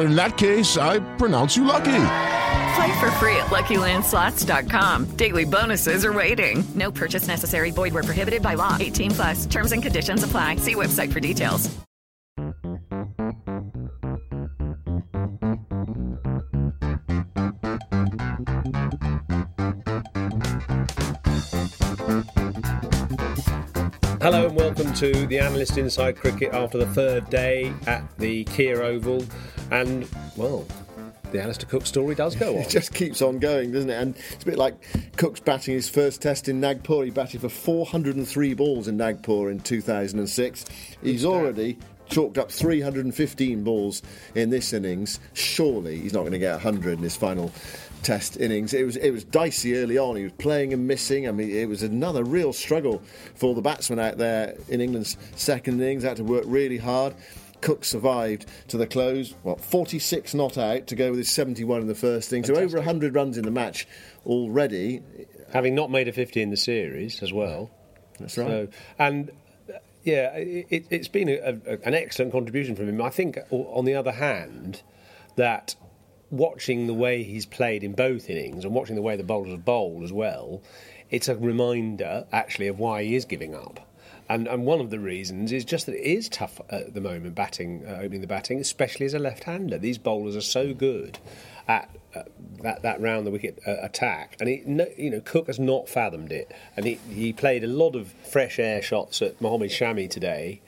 In that case, I pronounce you lucky. Play for free at LuckyLandSlots.com. Daily bonuses are waiting. No purchase necessary. Void where prohibited by law. 18 plus. Terms and conditions apply. See website for details. Hello and welcome to the Analyst Inside Cricket after the third day at the Kia Oval. And, well, the Alastair Cook story does go on. It just keeps on going, doesn't it? And it's a bit like Cook's batting his first test in Nagpur. He batted for 403 balls in Nagpur in 2006. He's already chalked up 315 balls in this innings. Surely he's not going to get 100 in his final test innings. It was it was dicey early on. He was playing and missing. I mean, it was another real struggle for the batsman out there in England's second innings. Had to work really hard. Cook survived to the close. What 46 not out to go with his 71 in the first inning. So over 100 runs in the match already. Having not made a 50 in the series as well. That's right. So, and yeah, it, has been a, a, an excellent contribution from him. I think, on the other hand, that watching the way he's played in both innings and watching the way the bowlers have bowled as well, it's a reminder actually of why he is giving up. And, and one of the reasons is just that it is tough at the moment batting, uh, opening the batting, especially as a left-hander. These bowlers are so good at uh, that that round the wicket uh, attack, and he, no, you know Cook has not fathomed it, and he, he played a lot of fresh air shots at Mohammad Shami today,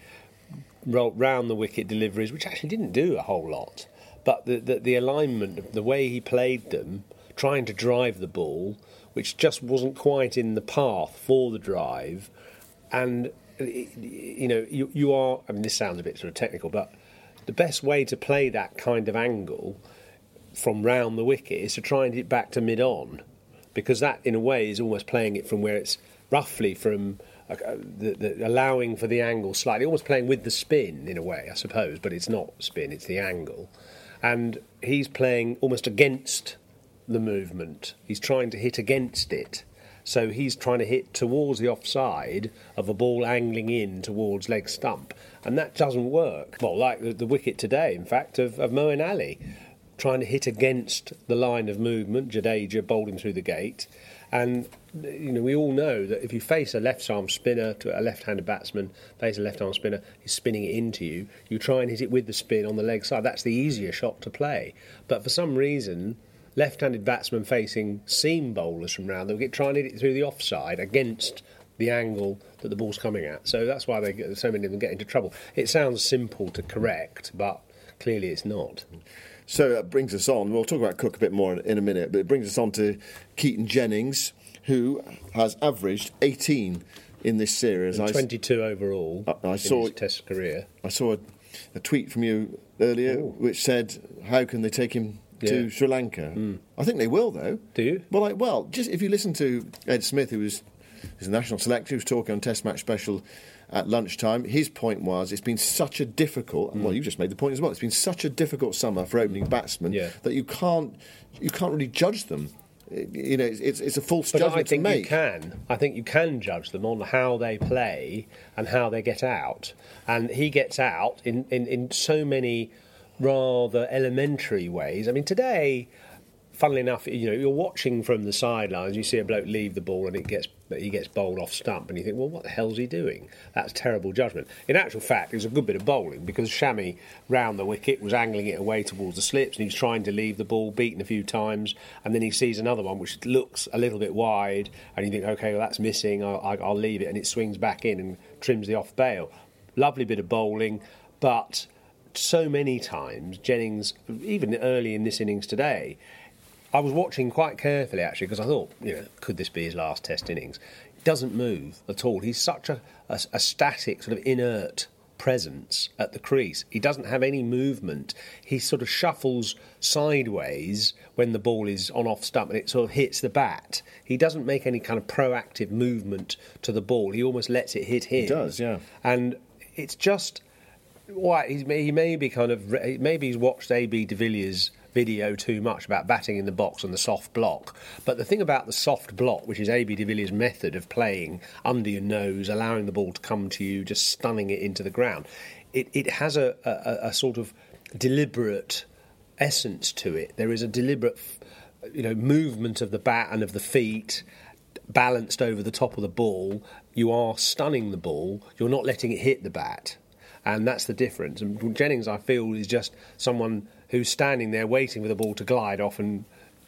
round the wicket deliveries, which actually didn't do a whole lot, but the, the the alignment, the way he played them, trying to drive the ball, which just wasn't quite in the path for the drive, and you know you you are. I mean, this sounds a bit sort of technical, but the best way to play that kind of angle from round the wicket is to try and hit back to mid on, because that in a way is almost playing it from where it's roughly from uh, the, the, allowing for the angle slightly, almost playing with the spin in a way, I suppose, but it's not spin, it's the angle. And he's playing almost against the movement. He's trying to hit against it. So he's trying to hit towards the offside of a ball angling in towards leg stump. And that doesn't work. Well, like the, the wicket today, in fact, of, of Moeen Ali trying to hit against the line of movement, Jadeja bowling through the gate. And you know, we all know that if you face a left-arm spinner to a left-handed batsman, face a left-arm spinner, he's spinning it into you. You try and hit it with the spin on the leg side. That's the easier shot to play. But for some reason, left-handed batsmen facing seam bowlers from round the wicket try and hit it through the offside against the angle that the ball's coming at. So that's why they get, so many of them get into trouble. It sounds simple to correct, but clearly it's not. So that brings us on. We'll talk about Cook a bit more in a minute, but it brings us on to Keaton Jennings, who has averaged 18 in this series. And 22 overall I, I saw, Test career. I saw a, a, tweet from you earlier Ooh. which said, "How can they take him to. Sri Lanka?" Mm. I think they will, though. Do you? Well, like, well, just if you listen to Ed Smith, who was his national selector, who was talking on Test Match Special at lunchtime. His point was it's been such a difficult. Mm. Well, you just made the point as well. It's been such a difficult summer for opening batsmen yeah. that you can't you can't really judge them you know, it's, it's, a false But judgment I think to you can. I think you can judge them on how they play and how they get out. And he gets out in, in, in so many rather elementary ways. I mean, today, funnily enough, you know, you're watching from the sidelines, you see a bloke leave the ball and it gets he gets bowled off stump, and you think, well, what the hell's he doing? That's terrible judgment. In actual fact, it was a good bit of bowling because Shami round the wicket was angling it away towards the slips, and he's trying to leave the ball, beaten a few times, and then he sees another one which looks a little bit wide, and you think, okay, well, that's missing. I'll I'll leave it, and it swings back in and trims the off bail. Lovely bit of bowling, but so many times Jennings, even early in this innings today, I was watching quite carefully actually because I thought, you know, could this be his last Test innings? He doesn't move at all. He's such a, a, a static, sort of inert presence at the crease. He doesn't have any movement. He sort of shuffles sideways when the ball is on off stump and it sort of hits the bat. He doesn't make any kind of proactive movement to the ball. He almost lets it hit him. He does, yeah. And it's just why he's, he may be kind of maybe he's watched AB de Villiers video too much about batting in the box and the soft block. But the thing about the soft block, which is AB de Villiers' method of playing under your nose, allowing the ball to come to you, just stunning it into the ground, it, it has a, a, a sort of deliberate essence to it. There is a deliberate, you know, movement of the bat and of the feet balanced over the top of the ball. You are stunning the ball. You're not letting it hit the bat and that's the difference. And Jennings, I feel, is just someone who's standing there waiting for the ball to glide off and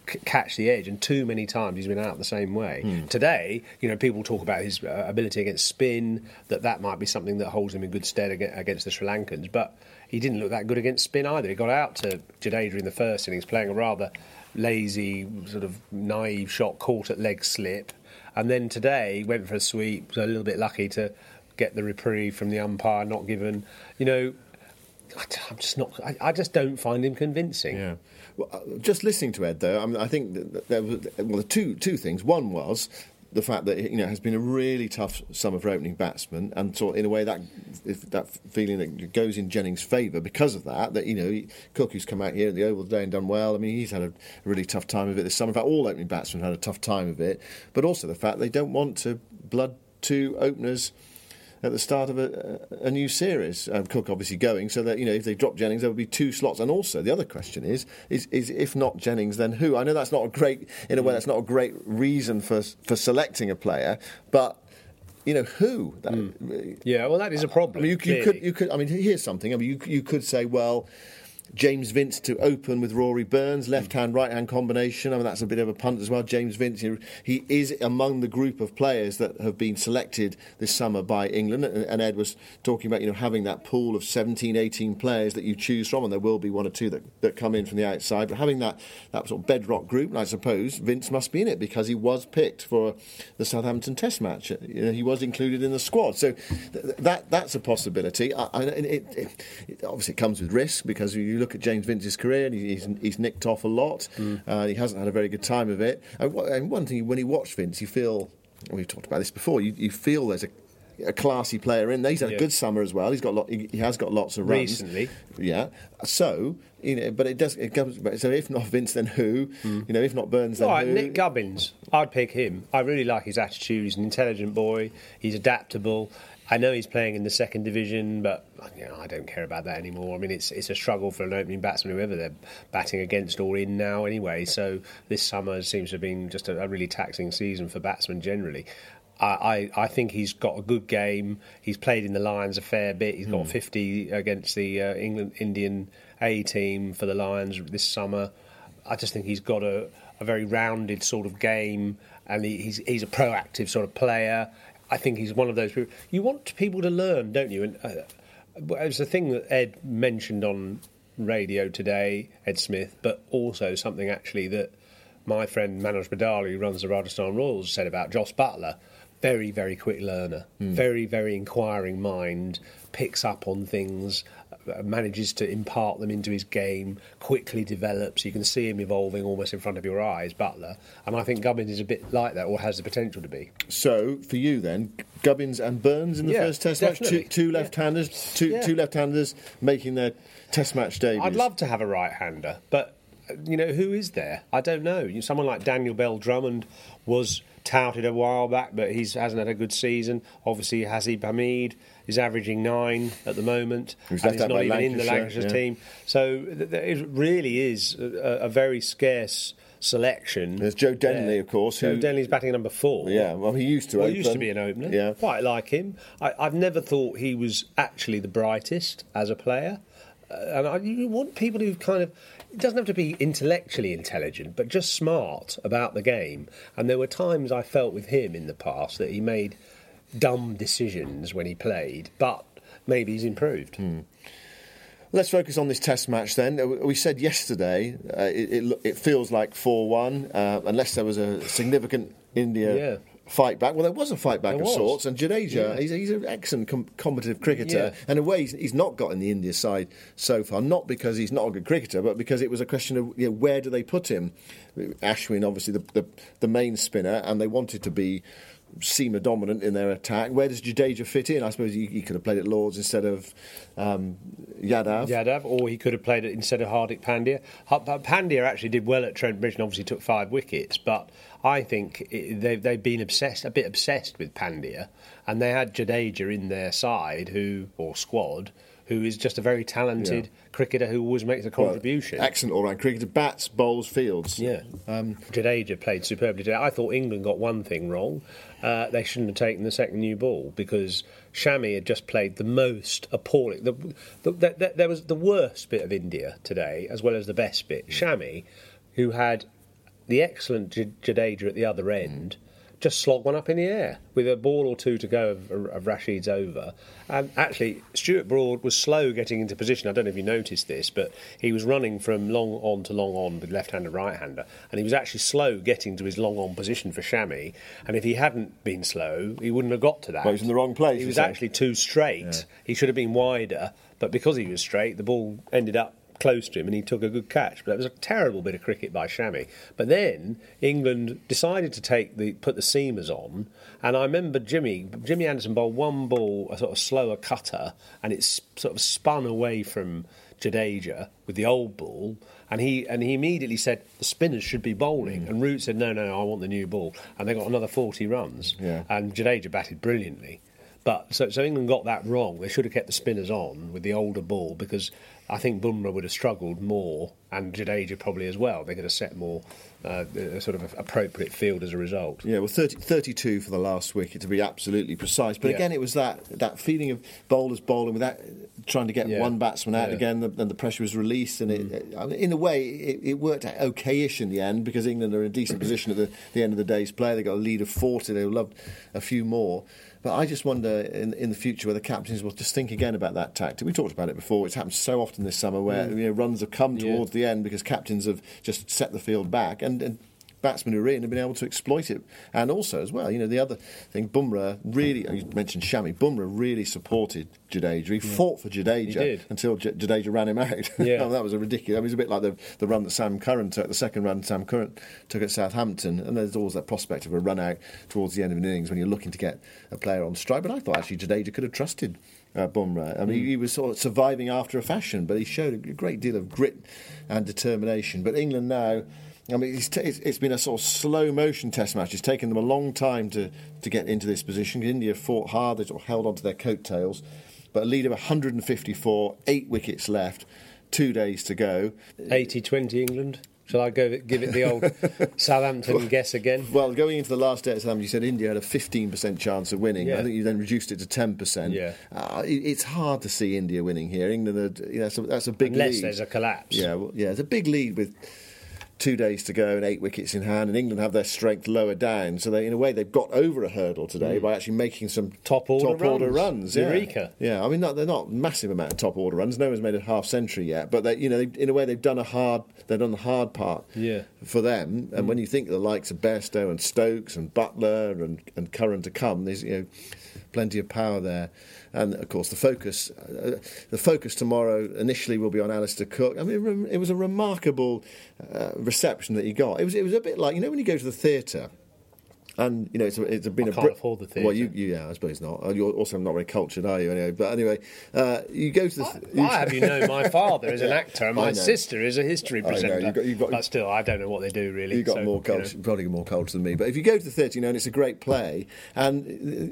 c- catch the edge. And too many times he's been out the same way. Hmm. Today, you know, people talk about his uh, ability against spin, that that might be something that holds him in good stead against the Sri Lankans, but. He didn't look that good against spin either. He got out to Jadeja in the first innings, playing a rather lazy, sort of naive shot, caught at leg slip, and then today went for a sweep. Was a little bit lucky to get the reprieve from the umpire, not given. You know, I- I'm just not. I, I just don't find him convincing. Yeah. Well, uh, just listening to Ed, though, I mean, I think there was well, two two things. One was the fact that you know has been a really tough summer for opening batsmen, and so in a way that that feeling that goes in Jennings' favour because of that. That you know Cook, who's come out here at the Oval today and done well. I mean, he's had a really tough time of it this summer. In fact, all opening batsmen have had a tough time of it. But also the fact they don't want to blood two openers at the start of a, a new series. Um, Cook obviously going, so that you know if they drop Jennings, there would be two slots. And also the other question is, is, is if not Jennings, then who? I know that's not a great, in a way, that's not a great reason for for selecting a player, but. You know who? That, Yeah, well, that is a problem. I mean, you, you could, you could. I mean, here's something. I mean, you, you could say, well, James Vince to open with Rory Burns, left hand, right hand combination. I mean, that's a bit of a punt as well. James Vince, he is among the group of players that have been selected this summer by England. And, Ed was talking about, you know, having that pool of 17, 18 players that you choose from, and there will be one or two that, that come in from the outside. But having that, that sort of bedrock group, and I suppose Vince must be in it because he was picked for the Southampton Test match. You know, he was included in the squad. So th- that that's a possibility. I, I, it, it, it obviously comes with risk because you look at James Vince's career and he's, he's nicked off a lot. Uh, he hasn't had a very good time of it. And, and one thing, when you watch Vince, you feel, we've talked about this before, you, you feel there's a a classy player in there. He's had Yeah. a good summer as well. He's got lot, he, he has got lots of runs Recently. Yeah. So you know, but it does. It comes. So if not Vince, then who? You know, if not Burns, then right, who? Nick Gubbins. I'd pick him. I really like his attitude. He's an intelligent boy. He's adaptable. I know he's playing in the second division, but you know, I don't care about that anymore. I mean, it's it's a struggle for an opening batsman, whoever they're batting against or in now, anyway. So this summer seems to have been just a, a really taxing season for batsmen generally. I, I, I think he's got a good game. He's played in the Lions a fair bit. He's got 50 against the uh, England Indian A team for the Lions this summer. I just think he's got a, a very rounded sort of game, and he, he's he's a proactive sort of player. I think he's one of those people. You want people to learn, don't you? And uh, it was the thing that Ed mentioned on radio today, Ed Smith, but also something actually that my friend Manoj Badale, who runs the Rajasthan Royals, said about Jos Buttler. Very, very quick learner, very, very inquiring mind, picks up on things, uh, manages to impart them into his game, quickly develops. You can see him evolving almost in front of your eyes, Buttler. And I think Gubbins is a bit like that, or has the potential to be. So for you then, Gubbins and Burns in the Yeah, first Test match, two, two left-handers, two Yeah. two left-handers making their Test match debut. I'd love to have a right hander, but you know, who is there? I don't know, Someone like Daniel Bell Drummond was touted a while back, but he hasn't had a good season. Obviously, Haseeb Hameed is averaging nine at the moment, and he's not even in the Lancashire, yeah. team. So th- th- it really is a, a very scarce selection. There's Joe Denley, there. of course, Joe who- Denley's batting number four. Yeah, well, he used to Well, he used to be an opener. Yeah. Quite like him. I, I've never thought he was actually the brightest as a player. Uh, and I, you want people who kind of. It doesn't have to be intellectually intelligent, but just smart about the game. And there were times I felt with him in the past that he made dumb decisions when he played, but maybe he's improved. Hmm. Let's focus on this test match then. Uh, We said yesterday uh, it, it, it feels like 4 1, uh, unless there was a significant India Yeah. Fight back. Well, there was a fight back There of was. sorts, and Jadeja, Yeah. he's, he's an excellent com- combative cricketer. Yeah. And in a way, he's, he's not got in the India side so far, not because he's not a good cricketer, but because it was a question of you know, where do they put him? Ashwin, obviously, the, the, the main spinner, and they wanted to be seamer dominant in their attack. Where does Jadeja fit in? I suppose he, he could have played at Lords instead of um, Yadav. Yadav, or he could have played it instead of Hardik Pandya. Pandya actually did well at Trent Bridge and obviously took five wickets, but I think it, they've, they've been obsessed, a bit obsessed with Pandya, and they had Jadeja in their side, who or squad, who is just a very talented Yeah. cricketer who always makes a Well, contribution. excellent all-round cricketer. Bats, bowls, fields. Yeah. Um, Jadeja played superbly today. I thought England got one thing wrong. Uh, they shouldn't have taken the second new ball because Shami had just played the most appalling. The, the, the, the- there was the worst bit of India today as well as the best bit. Shami, who had the excellent J- Jadeja at the other end, just slogged one up in the air with a ball or two to go of, of Rashid's over. And actually, Stuart Broad was slow getting into position. I don't know if you noticed this, but he was running from long on to long on with left hander, right hander, and he was actually slow getting to his long on position for Shami. And if he hadn't been slow, he wouldn't have got to that. Well, he was in the wrong place, He was actually too straight. He should have been wider, but because he was straight, the ball ended up close to him and he took a good catch. But that was a terrible bit of cricket by Shami. But then England decided to take the put the seamers on, and I remember Jimmy Jimmy Anderson bowled one ball, a sort of slower cutter, and it sort of spun away from Jadeja with the old ball. And he and he immediately said the spinners should be bowling, mm. and Root said no, no, no, I want the new ball, and they got another forty runs. Yeah. And Jadeja batted brilliantly. But so, so England got that wrong. They should have kept the spinners on with the older ball because I think Bumrah would have struggled more, and Jadeja probably as well. They could have set more uh, sort of appropriate field as a result. Yeah, well, 30, 32 for the last wicket to be absolutely precise. But Yeah. again, it was that that feeling of bowlers bowling without trying to get Yeah. one batsman out Yeah. again, the, then the pressure was released, and it, mean, in a way, it, it worked out okayish in the end because England are in a decent position at the, the end of the day's play. They got a lead of forty. They loved a few more. But I just wonder in, in the future whether captains will just think again about that tactic. We talked about it before. It's happened so often this summer where you know, runs have come Mm. Yeah. towards the end because captains have just set the field back and. and batsmen who are in have been able to exploit it. And also, as well, you know, the other thing, Bumrah really, you mentioned Shami, Bumrah really supported Jadeja. He fought for Jadeja until J- Jadeja ran him out. Yeah. that was a ridiculous. I mean, it was a bit like the, the run that Sam Curran took, the second run Sam Curran took at Southampton. And there's always that prospect of a run out towards the end of an innings when you're looking to get a player on strike. But I thought actually Jadeja could have trusted. Uh, Bumrah. I mean, Mm. he was sort of surviving after a fashion, but he showed a great deal of grit and determination. But England now, I mean, it's, t- it's, been a sort of slow motion test match. It's taken them a long time to, to get into this position. India fought hard, they sort of held on to their coattails. But a lead of 154, eight wickets left, two days to go. 80 20 England. Shall I go give it the old Southampton guess again? Well, going into the last day at Southampton, you said India had a 15% chance of winning. Yeah. I think you then reduced it to 10%. Yeah. Uh, it, it's hard to see India winning here. England, are, you know, that's, a, that's a big Unless lead. there's a collapse. Yeah, well, yeah, it's a big lead with two days to go and eight wickets in hand, and England have their strength lower down. So they, in a way, they've got over a hurdle today hmm. by actually making some. Top order order runs. runs. Yeah. Eureka. Yeah, I mean, not, they're not massive amount of top order runs. No one's made a half century yet, but they, you know, they, in a way, they've done a hard, they've done the hard part Yeah. for them. And hmm. when you think of the likes of Bairstow and Stokes and Buttler and and Curran to come, there's you know plenty of power there. And of course, the focus, uh, the focus tomorrow initially will be on Alastair Cook. I mean, it was a remarkable uh, reception that he got. It was it was a bit like you know when you go to the theatre And you know, it's, a, it's been I a can't Brit- afford the Well, you, you, yeah, I suppose not. You're also not very cultured, are you? Anyway, but anyway, uh, you go to the. Why have you know my father is an actor and my sister is a history presenter? you've got- you've got- but still, I don't know what they do really. You've got so, more you know. culture, probably more culture than me. But if you go to the theatre, you know, and it's a great play, and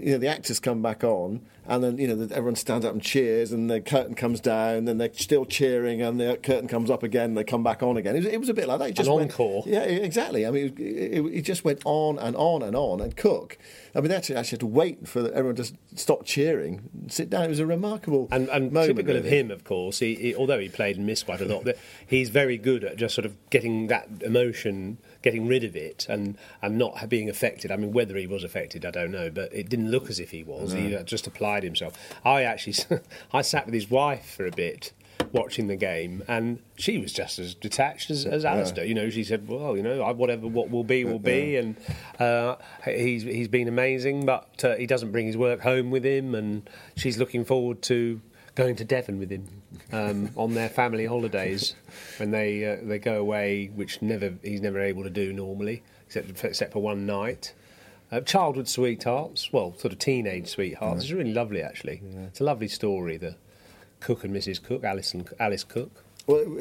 you know the actors come back on, and then you know everyone stands up and cheers, and the curtain comes down, and they're still cheering, and the curtain comes up again, and they come back on again. It was, it was a bit like that. It just An went- encore. Yeah, exactly. I mean, it, it, just went on and on and on. And Cook, I mean, they actually, actually had to wait for everyone to stop cheering, sit down. It was a remarkable And, and moment, typical of him, of course, he, he, although he played and missed quite a lot, but he's very good at just sort of getting that emotion, getting rid of it, and, and not being affected. I mean, whether he was affected, I don't know, but it didn't look as if he was. He uh, just applied himself. I actually, I sat with his wife for a bit. Watching the game, and she was just as detached as, as Alastair. You know, she said, "Well, you know, whatever what will be will be," and uh, he's he's been amazing, but uh, he doesn't bring his work home with him, and she's looking forward to going to Devon with him um, on their family holidays when they uh, they go away, which never he's never able to do normally, except except for one night. Uh, childhood sweethearts, well, sort of teenage sweethearts. It's really lovely, actually. It's a lovely story. The Cook and Mrs. Cook, Alice and Alice Cook. Well,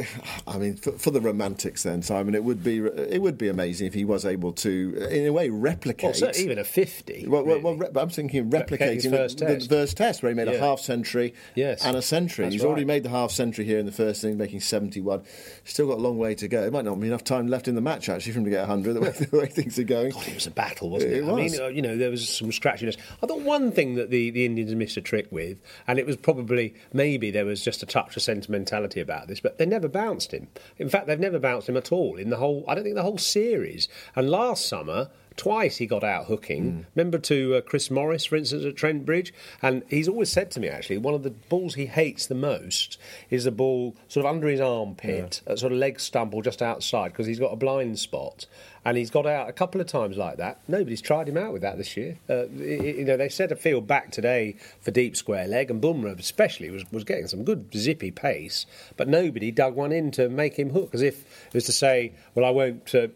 I mean, for, for the romantics, then Simon, it would be it would be amazing if he was able to, in a way, replicate. Well, even a fifty. Well, well, really. well, re- I'm thinking Replicating the, first the test. first test, where he made a half century Yes. and a century. That's He's already made the half century here in the first inning, making 71. Still got a long way to go. It might not be enough time left in the match actually for him to get 100. The way, the way things are going. God, it was a battle, wasn't it? It I mean, uh, you know, there was some scratchiness. I thought one thing that the, the Indians missed a trick with, and it was probably maybe there was just a touch of sentimentality about this, but they never bounced him. In fact, they've never bounced him at all in the whole. I don't think the whole series. And last summer. Twice he got out hooking. Remember to uh, Chris Morris, for instance, at Trent Bridge? And he's always said to me, actually, one of the balls he hates the most is the ball sort of under his armpit, a sort of leg stump or just outside, because he's got a blind spot. And he's got out a couple of times like that. Nobody's tried him out with that this year. Uh, y- you know, they set a field back today for deep square leg, and Bumrah especially was, was getting some good zippy pace, but nobody dug one in to make him hook, as if it was to say, well, I won't. Uh,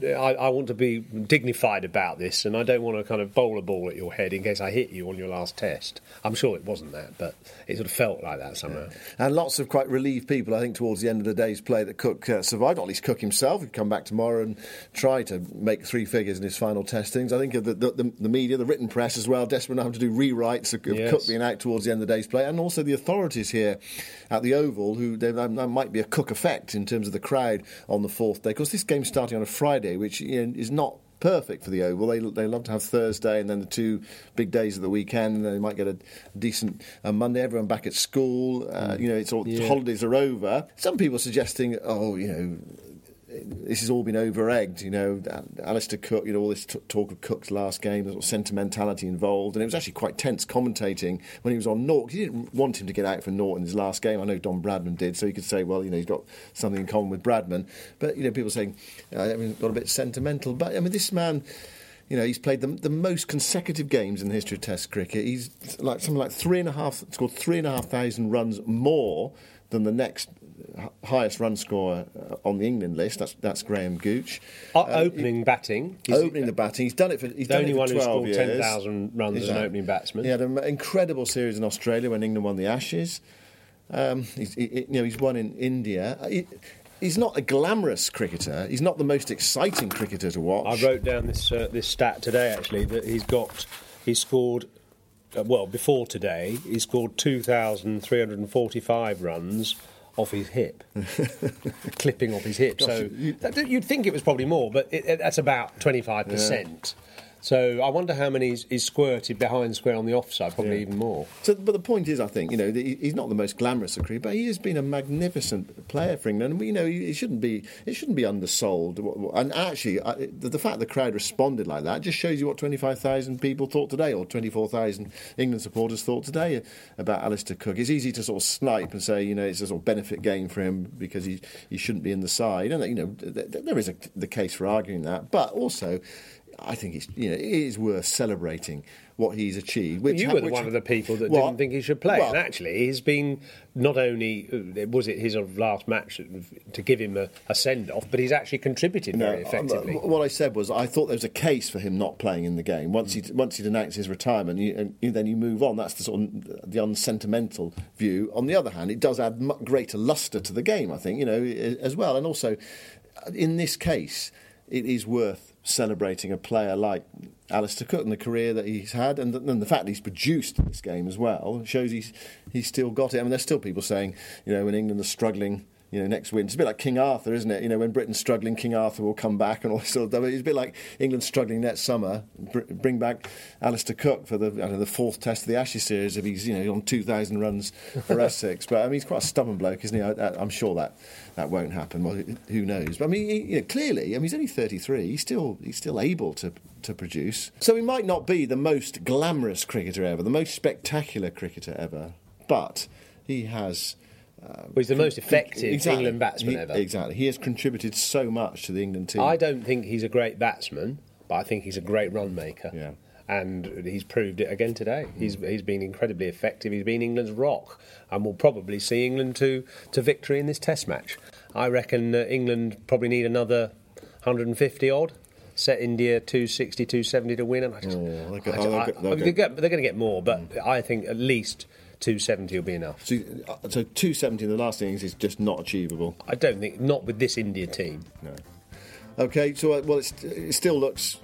I, I want to be dignified about this, and I don't want to kind of bowl a ball at your head in case I hit you on your last test. I'm sure it wasn't that, but it sort of felt like that somehow. And lots of quite relieved people, I think, towards the end of the day's play that Cook uh, survived. Or at least Cook himself would come back tomorrow and try to make three figures in his final testings. I think of the, the, the, the media, the written press as well, desperate enough to do rewrites of, of Yes. Cook being out towards the end of the day's play, and also the authorities here at the Oval, who there might be a Cook effect in terms of the crowd on the fourth day. Because this game's starting on a Friday, which you know, is not perfect for the Oval. They they love to have Thursday and then the two big days of the weekend, and they might get a decent uh, Monday. Everyone back at school. Uh, you know, it's all Yeah. holidays are over. Some people suggesting, oh, you know. This has all been over egged, you know. Alastair Cook, you know, all this t- talk of Cook's last game, there's sort of sentimentality involved, and it was actually quite tense commentating when he was on Norton. He didn't want him to get out for Norton in his last game. I know Don Bradman did, so he could say, well, you know, he's got something in common with Bradman. But you know, people saying, uh, I mean, got a bit sentimental. But I mean, this man. You know, he's played the, the most consecutive games in the history of Test cricket. He's like something like three and a half, scored three and a half thousand runs more than the next highest run scorer uh, on the England list. That's that's Graham Gooch. Uh, opening batting. He's opening the batting, he's done it for he's the done only one who scored years. 10,000 runs as an opening batsman. He had an incredible series in Australia when England won the Ashes. Um, he's, he, you know, he's won in India. He, he's not a glamorous cricketer. He's not the most exciting cricketer to watch. I wrote down this uh, this stat today actually that he's got he scored uh, well before today he scored 2,345 runs off his hip, clipping off his hip. so that, you'd think it was probably more, but it, it, that's about 25 percent. So I wonder how many he's, he's squirted behind square on the offside, probably even more. So, but the point is, I think you know he's not the most glamorous of cricket, but he has been a magnificent player for England. And you know, he shouldn't be it shouldn't be undersold. And actually, I, the, the fact the crowd responded like that just shows you what twenty five thousand people thought today, or twenty four thousand England supporters thought today about Alastair Cook. It's easy to sort of snipe and say you know it's a sort of benefit game for him because he he shouldn't be in the side, and you know th- th- there is a, the case for arguing that, but also. I think it's you know it is worth celebrating what he's achieved. Which you were which- one of the people that Well, didn't think he should play, well- and actually, he's been not only uh, was it his last match to give him a, a send off, but he's actually contributed No, very effectively. um, what I said was I thought there was a case for him not playing in the game once he once he'd announced his retirement. You, and you, then you move on. That's the sort of the unsentimental view. On the other hand, it does add greater lustre to the game. I think you know as well, and also in this case, it is worth celebrating a player like Alastair Cook and the career that he's had, and the, and the fact that he's produced this game as well shows he's he's still got it. I mean, there's still people saying, you know, when England are struggling. You know, next win. It's a bit like King Arthur, isn't it? You know, when Britain's struggling, King Arthur will come back and all this sort of stuff. It's a bit like England struggling next summer. Br- bring back Alastair Cook for the I don't know, the fourth test of the Ashes series if he's you know on 2,000 runs for Essex. But I mean, he's quite a stubborn bloke, isn't he? I, I'm sure that that won't happen. Well, who knows? But I mean, he, you know, clearly, I mean, he's only 33. He's still he's still able to to produce. So he might not be the most glamorous cricketer ever, the most spectacular cricketer ever, but he has. Well, he's the most effective Exactly. England batsman He- ever. Exactly. He has contributed so much to the England team. I don't think he's a great batsman, but I think he's a great run maker. Yeah. And he's proved it again today. He's he's been incredibly effective. He's been England's rock, and we'll probably see England to to victory in this Test match. I reckon uh, England probably need another 150 odd. Set India 260, 270 to win, and I just, Oh, they'll go- I- they'll I- go- they'll I- go- they're they're going to get more, but I think at least 270 will be enough. So, uh, so 270 in the last innings is just not achievable. I don't think not with this India team. No. Okay, so uh, well, it's, it still looks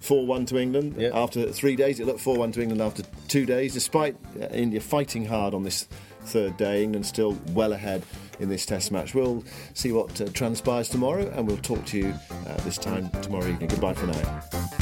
4 1 to England. Yeah. After three days, it looked 4 1 to England after two days. Despite uh, India fighting hard on this third day, England still well ahead in this test match. We'll see what uh, transpires tomorrow, and we'll talk to you uh, this time tomorrow evening. Goodbye for now.